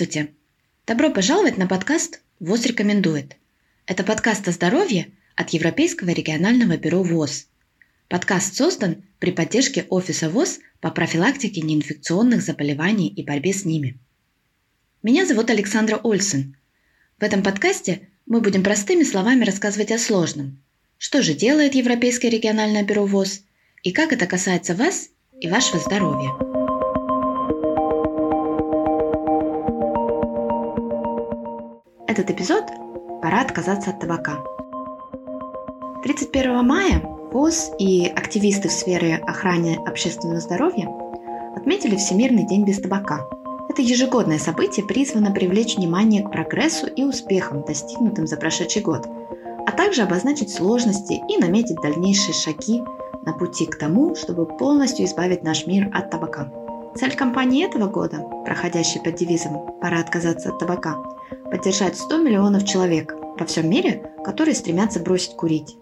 Здравствуйте! Добро пожаловать на подкаст ВОЗ рекомендует. Это подкаст о здоровье от Европейского регионального бюро ВОЗ. Подкаст создан при поддержке Офиса ВОЗ по профилактике неинфекционных заболеваний и борьбе с ними. Меня зовут Александра Ольсен. В этом подкасте мы будем простыми словами рассказывать о сложном. Что же делает Европейское региональное бюро ВОЗ и как это касается вас и вашего здоровья. Этот эпизод «Пора отказаться от табака». 31 мая ВОЗ и активисты в сфере охраны общественного здоровья отметили Всемирный день без табака. Это ежегодное событие призвано привлечь внимание к прогрессу и успехам, достигнутым за прошедший год, а также обозначить сложности и наметить дальнейшие шаги на пути к тому, чтобы полностью избавить наш мир от табака. Цель кампании этого года, проходящей под девизом «Пора отказаться от табака», поддержать 100 миллионов человек во всем мире, которые стремятся бросить курить.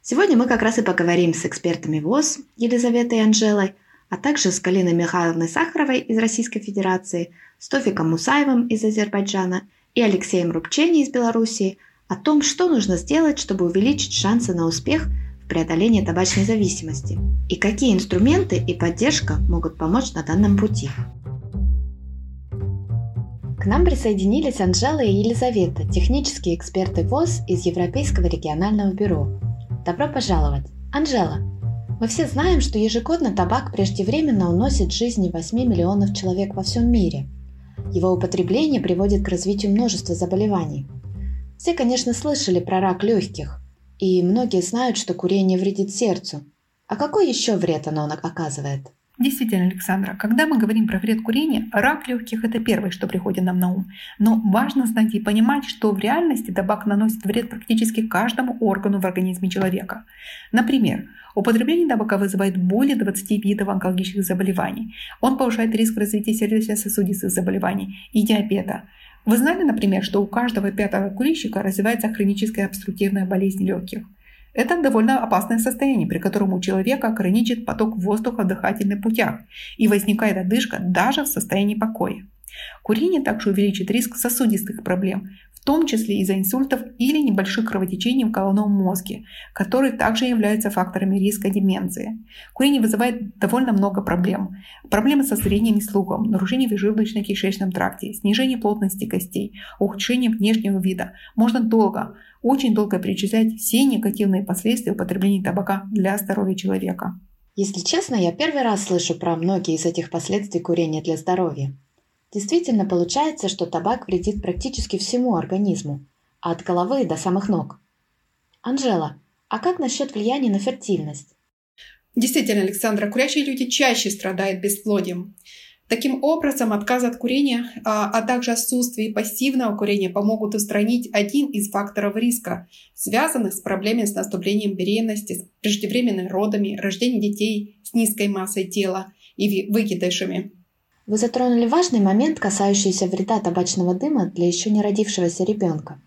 Сегодня мы как раз и поговорим с экспертами ВОЗ Елизаветой Анжелой, а также с Галиной Михайловной Сахаровой из Российской Федерации, с Тофиком Мусаевым из Азербайджана и Алексеем Рубчени из Белоруссии о том, что нужно сделать, чтобы увеличить шансы на успех в преодолении табачной зависимости и какие инструменты и поддержка могут помочь на данном пути. К нам присоединились Анжела и Елизавета, технические эксперты ВОЗ из Европейского регионального бюро. Добро пожаловать! Анжела, мы все знаем, что ежегодно табак преждевременно уносит жизни 8 миллионов человек во всем мире. Его употребление приводит к развитию множества заболеваний. Все, конечно, слышали про рак легких, и многие знают, что курение вредит сердцу. А какой еще вред оно оказывает? Действительно, Александра, когда мы говорим про вред курения, рак легких – это первое, что приходит нам на ум. Но важно знать и понимать, что в реальности табак наносит вред практически каждому органу в организме человека. Например, употребление табака вызывает более 20 видов онкологических заболеваний. Он повышает риск развития сердечно-сосудистых заболеваний и диабета. Вы знали, например, что у каждого пятого курильщика развивается хроническая обструктивная болезнь легких? Это довольно опасное состояние, при котором у человека ограничит поток воздуха в дыхательных путях и возникает одышка даже в состоянии покоя. Курение также увеличит риск сосудистых проблем, в том числе из-за инсультов или небольших кровотечений в головном мозге, которые также являются факторами риска деменции. Курение вызывает довольно много проблем. Проблемы со зрением и слухом, нарушение в желудочно-кишечном тракте, снижение плотности костей, ухудшение внешнего вида. Можно долго, очень долго перечислять все негативные последствия употребления табака для здоровья человека. Если честно, я первый раз слышу про многие из этих последствий курения для здоровья. Действительно получается, что табак вредит практически всему организму, от головы до самых ног. Анжела, а как насчет влияния на фертильность? Действительно, Александра, курящие люди чаще страдают бесплодием. Таким образом, отказ от курения, а, а также отсутствие пассивного курения помогут устранить один из факторов риска, связанных с проблемами с наступлением беременности, с преждевременными родами, рождением детей с низкой массой тела и выкидышами. Вы затронули важный момент, касающийся вреда табачного дыма для еще не родившегося ребенка.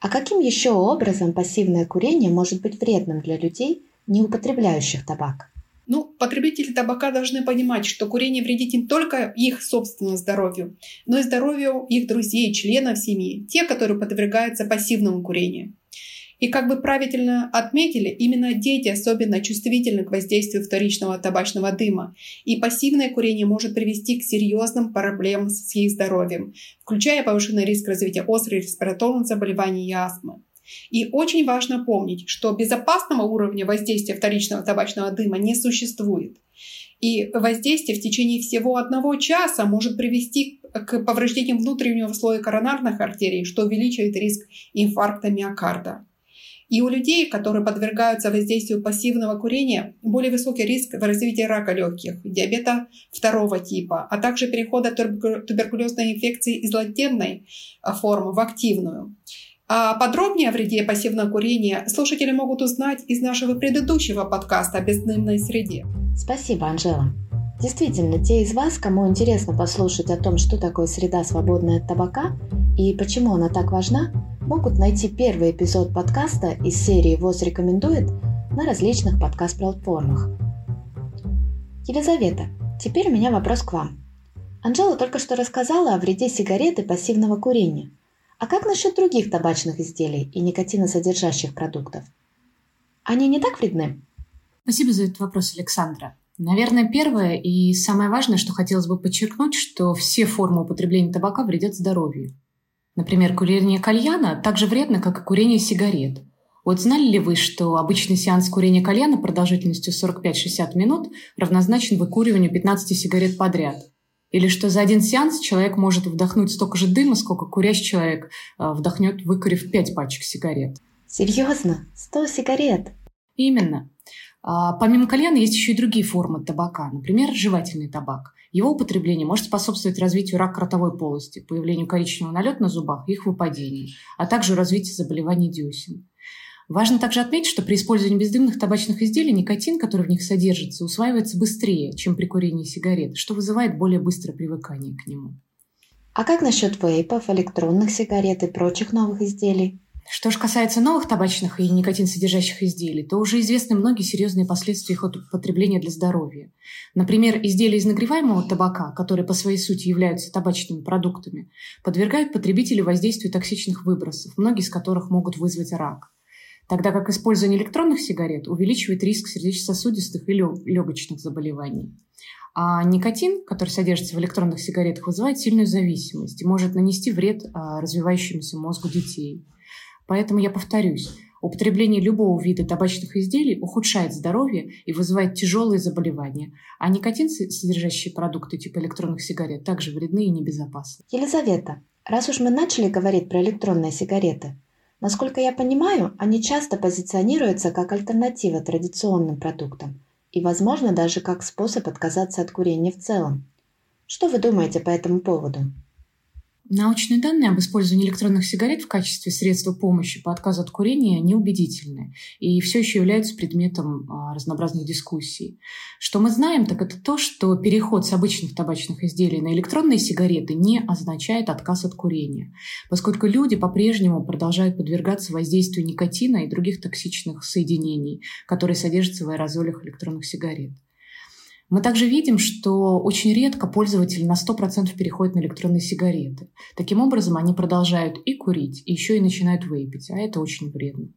А каким еще образом пассивное курение может быть вредным для людей, не употребляющих табак? Ну, потребители табака должны понимать, что курение вредит не только их собственному здоровью, но и здоровью их друзей, членов семьи, те, которые подвергаются пассивному курению. И как бы правильно отметили, именно дети особенно чувствительны к воздействию вторичного табачного дыма, и пассивное курение может привести к серьезным проблемам с их здоровьем, включая повышенный риск развития острых респираторных заболеваний и астмы. И очень важно помнить, что безопасного уровня воздействия вторичного табачного дыма не существует. И воздействие в течение всего одного часа может привести к повреждению внутреннего слоя коронарных артерий, что увеличивает риск инфаркта миокарда. И у людей, которые подвергаются воздействию пассивного курения, более высокий риск в развитии рака легких, диабета второго типа, а также перехода туберкулезной инфекции из латентной формы в активную. А подробнее о вреде пассивного курения слушатели могут узнать из нашего предыдущего подкаста о бездымной среде. Спасибо, Анжела. Действительно, те из вас, кому интересно послушать о том, что такое среда, свободная от табака и почему она так важна, могут найти первый эпизод подкаста из серии ВОЗ рекомендует на различных подкаст-платформах. Елизавета, теперь у меня вопрос к вам. Анжела только что рассказала о вреде сигарет и пассивного курения. А как насчет других табачных изделий и никотиносодержащих продуктов? Они не так вредны? Спасибо за этот вопрос, Александра. Наверное, первое и самое важное, что хотелось бы подчеркнуть, что все формы употребления табака вредят здоровью. Например, курение кальяна так же вредно, как и курение сигарет. Вот знали ли вы, что обычный сеанс курения кальяна продолжительностью 45-60 минут равнозначен выкуриванию 15 сигарет подряд? Или что за один сеанс человек может вдохнуть столько же дыма, сколько курящий человек э, вдохнет, выкурив 5 пачек сигарет? Серьезно? 100 сигарет? Именно. А, помимо кальяна есть еще и другие формы табака, например, жевательный табак. Его употребление может способствовать развитию рака ротовой полости, появлению коричневого налета на зубах и их выпадению, а также развитию заболеваний десен. Важно также отметить, что при использовании бездымных табачных изделий никотин, который в них содержится, усваивается быстрее, чем при курении сигарет, что вызывает более быстрое привыкание к нему. А как насчет вейпов, электронных сигарет и прочих новых изделий? Что же касается новых табачных и никотин содержащих изделий, то уже известны многие серьезные последствия их употребления для здоровья. Например, изделия из нагреваемого табака, которые по своей сути являются табачными продуктами, подвергают потребителей воздействию токсичных выбросов, многие из которых могут вызвать рак. Тогда как использование электронных сигарет увеличивает риск сердечно-сосудистых и легочных заболеваний. А никотин, который содержится в электронных сигаретах, вызывает сильную зависимость и может нанести вред а, развивающемуся мозгу детей. Поэтому я повторюсь, употребление любого вида табачных изделий ухудшает здоровье и вызывает тяжелые заболевания, а никотин, содержащие продукты типа электронных сигарет, также вредны и небезопасны. Елизавета, раз уж мы начали говорить про электронные сигареты, насколько я понимаю, они часто позиционируются как альтернатива традиционным продуктам и, возможно, даже как способ отказаться от курения в целом. Что вы думаете по этому поводу? Научные данные об использовании электронных сигарет в качестве средства помощи по отказу от курения неубедительны и все еще являются предметом а, разнообразных дискуссий. Что мы знаем, так это то, что переход с обычных табачных изделий на электронные сигареты не означает отказ от курения, поскольку люди по-прежнему продолжают подвергаться воздействию никотина и других токсичных соединений, которые содержатся в аэрозолях электронных сигарет. Мы также видим, что очень редко пользователи на 100% переходят на электронные сигареты. Таким образом, они продолжают и курить, и еще и начинают вейпить, а это очень вредно.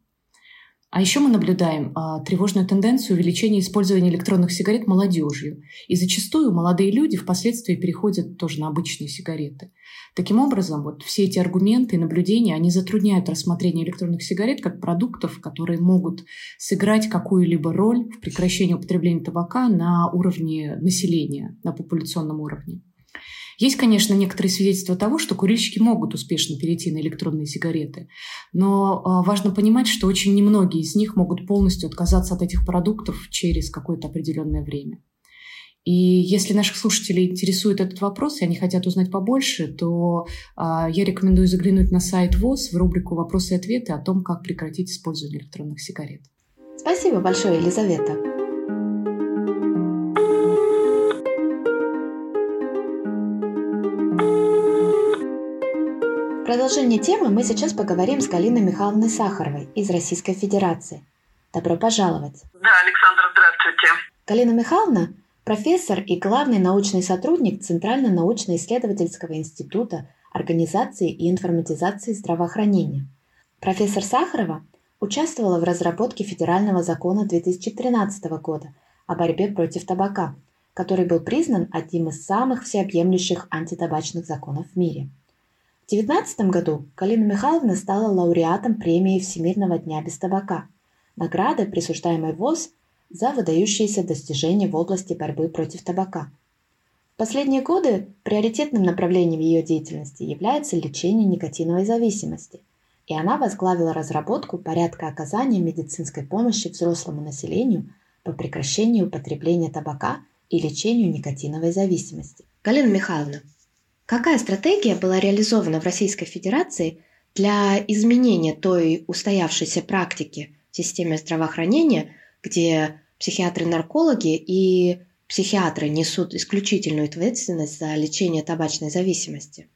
А еще мы наблюдаем а, тревожную тенденцию увеличения использования электронных сигарет молодежью. И зачастую молодые люди впоследствии переходят тоже на обычные сигареты. Таким образом, вот все эти аргументы и наблюдения, они затрудняют рассмотрение электронных сигарет как продуктов, которые могут сыграть какую-либо роль в прекращении употребления табака на уровне населения, на популяционном уровне. Есть, конечно, некоторые свидетельства того, что курильщики могут успешно перейти на электронные сигареты, но а, важно понимать, что очень немногие из них могут полностью отказаться от этих продуктов через какое-то определенное время. И если наших слушателей интересует этот вопрос, и они хотят узнать побольше, то э, я рекомендую заглянуть на сайт ВОЗ в рубрику «Вопросы и ответы» о том, как прекратить использование электронных сигарет. Спасибо большое, Елизавета. Продолжение темы мы сейчас поговорим с Галиной Михайловной Сахаровой из Российской Федерации. Добро пожаловать. Да, Александр, здравствуйте. Галина Михайловна – профессор и главный научный сотрудник Центрально-научно-исследовательского института организации и информатизации здравоохранения. Профессор Сахарова участвовала в разработке федерального закона 2013 года о борьбе против табака, который был признан одним из самых всеобъемлющих антитабачных законов в мире – 2019 году Галина Михайловна стала лауреатом премии Всемирного дня без табака, награды, присуждаемой ВОЗ за выдающиеся достижения в области борьбы против табака. В последние годы приоритетным направлением ее деятельности является лечение никотиновой зависимости, и она возглавила разработку порядка оказания медицинской помощи взрослому населению по прекращению употребления табака и лечению никотиновой зависимости. Галина Михайловна, Какая стратегия была реализована в Российской Федерации для изменения той устоявшейся практики в системе здравоохранения, где психиатры-наркологи и психиатры несут исключительную ответственность за лечение табачной зависимости?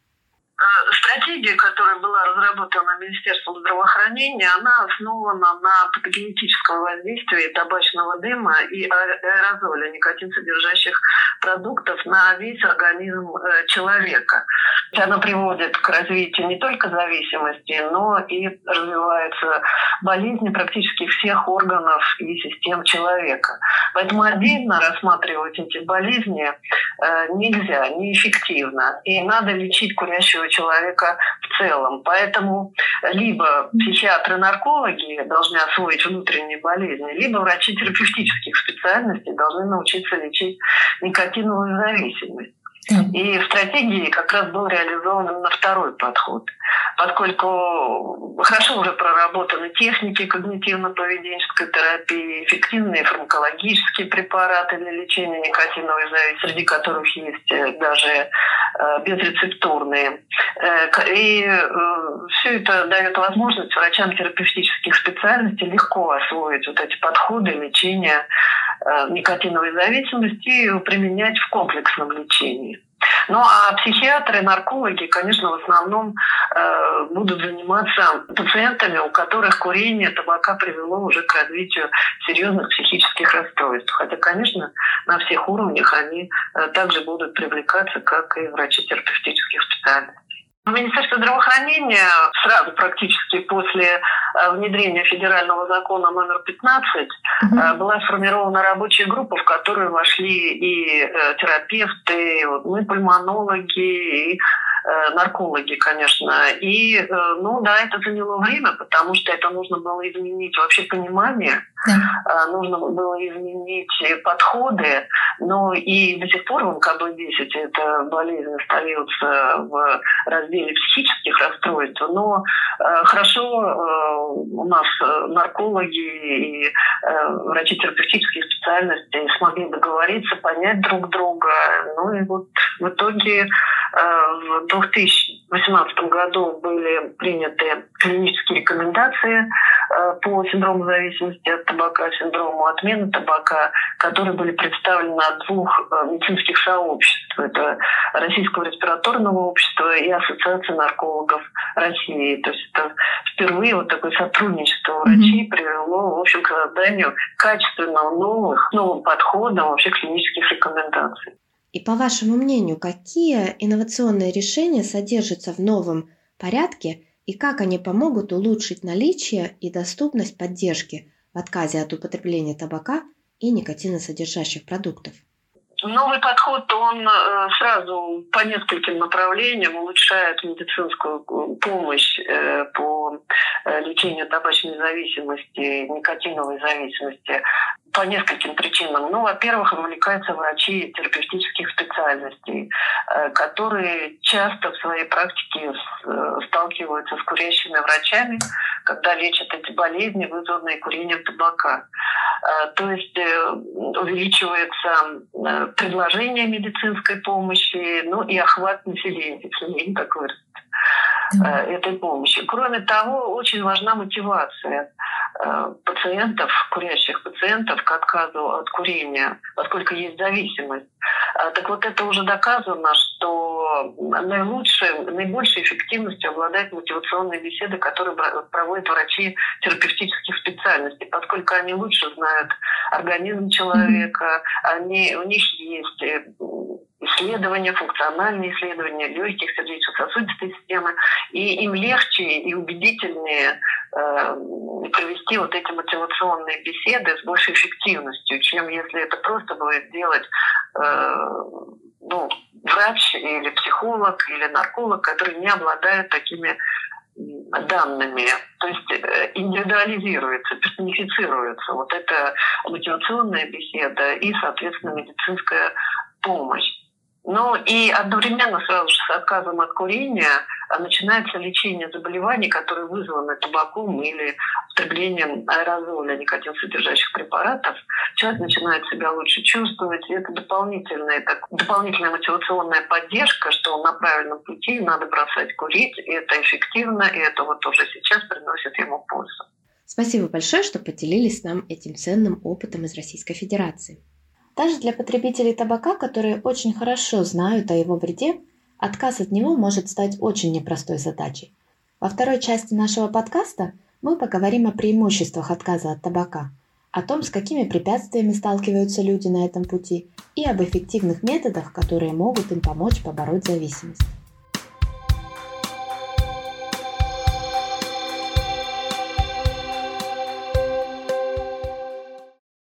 Э, стратегия, которая была разработана Министерством здравоохранения, она основана на патогенетическом воздействии табачного дыма и аэрозоля, никотин содержащих продуктов на весь организм э, человека. Она приводит к развитию не только зависимости, но и развиваются болезни практически всех органов и систем человека. Поэтому отдельно рассматривать эти болезни э, нельзя, неэффективно. И надо лечить курящего человека в целом. Поэтому либо психиатры-наркологи должны освоить внутренние болезни, либо врачи терапевтических специальностей должны научиться лечить никотиновую зависимость. И в стратегии как раз был реализован именно второй подход, поскольку хорошо уже проработаны техники когнитивно-поведенческой терапии, эффективные фармакологические препараты для лечения никотиновой зависимости, среди которых есть э, даже э, безрецептурные. Э, и все это дает возможность врачам терапевтических специальностей легко освоить вот эти подходы лечения никотиновой зависимости применять в комплексном лечении. Ну а психиатры, наркологи, конечно, в основном э, будут заниматься пациентами, у которых курение табака привело уже к развитию серьезных психических расстройств. Хотя, конечно, на всех уровнях они э, также будут привлекаться, как и врачи терапевтических специальностей. Министерство здравоохранения сразу практически после э, внедрения федерального закона номер 15 угу. была сформирована рабочая группа, в которую вошли и э, терапевты, ну и пульмонологи, и Э, наркологи, конечно. И, э, ну да, это заняло время, потому что это нужно было изменить вообще понимание, да. Э, нужно было изменить подходы, но и до сих пор в МКБ-10 эта болезнь остается в разделе психических расстройств, но хорошо у нас наркологи и врачи терапевтических специальностей смогли договориться, понять друг друга, ну и вот в итоге в 2018 году были приняты клинические рекомендации э, по синдрому зависимости от табака, синдрому отмены табака, которые были представлены от двух э, медицинских сообществ. Это Российского респираторного общества и Ассоциации наркологов России. То есть это впервые вот такое сотрудничество врачей mm-hmm. привело, в общем, к созданию качественного новых, новым подходом вообще клинических рекомендаций. И по вашему мнению, какие инновационные решения содержатся в новом порядке и как они помогут улучшить наличие и доступность поддержки в отказе от употребления табака и никотиносодержащих продуктов? Новый подход, он э, сразу по нескольким направлениям улучшает медицинскую э, помощь э, по лечению табачной зависимости, никотиновой зависимости по нескольким причинам. Ну, во-первых, вовлекаются врачи терапевтических специальностей, которые часто в своей практике сталкиваются с курящими врачами, когда лечат эти болезни, вызванные курением табака. То есть увеличивается предложение медицинской помощи, ну и охват населения, если не так выразиться, э, этой помощи. Кроме того, очень важна мотивация э, пациентов, курящих пациентов к отказу от курения, поскольку есть зависимость. А, так вот это уже доказано, что наилучшей, наибольшей эффективностью обладают мотивационные беседы, которые проводят врачи терапевтических специальностей, поскольку они лучше знают организм человека, они, у них есть э, исследования, функциональные исследования легких, сердечно-сосудистой системы, и им легче и убедительнее э, провести вот эти мотивационные беседы с большей эффективностью, чем если это просто будет делать э, ну, врач или психолог или нарколог, который не обладает такими данными, то есть э, индивидуализируется, персонифицируется вот эта мотивационная беседа и, соответственно, медицинская помощь. Ну и одновременно сразу же с отказом от курения а, начинается лечение заболеваний, которые вызваны табаком или употреблением аэрозоля, никотин содержащих препаратов. Человек начинает себя лучше чувствовать, и это дополнительная, так, дополнительная мотивационная поддержка, что он на правильном пути, надо бросать курить, и это эффективно, и это вот уже сейчас приносит ему пользу. Спасибо большое, что поделились нам этим ценным опытом из Российской Федерации. Даже для потребителей табака, которые очень хорошо знают о его вреде, отказ от него может стать очень непростой задачей. Во второй части нашего подкаста мы поговорим о преимуществах отказа от табака, о том, с какими препятствиями сталкиваются люди на этом пути и об эффективных методах, которые могут им помочь побороть зависимость.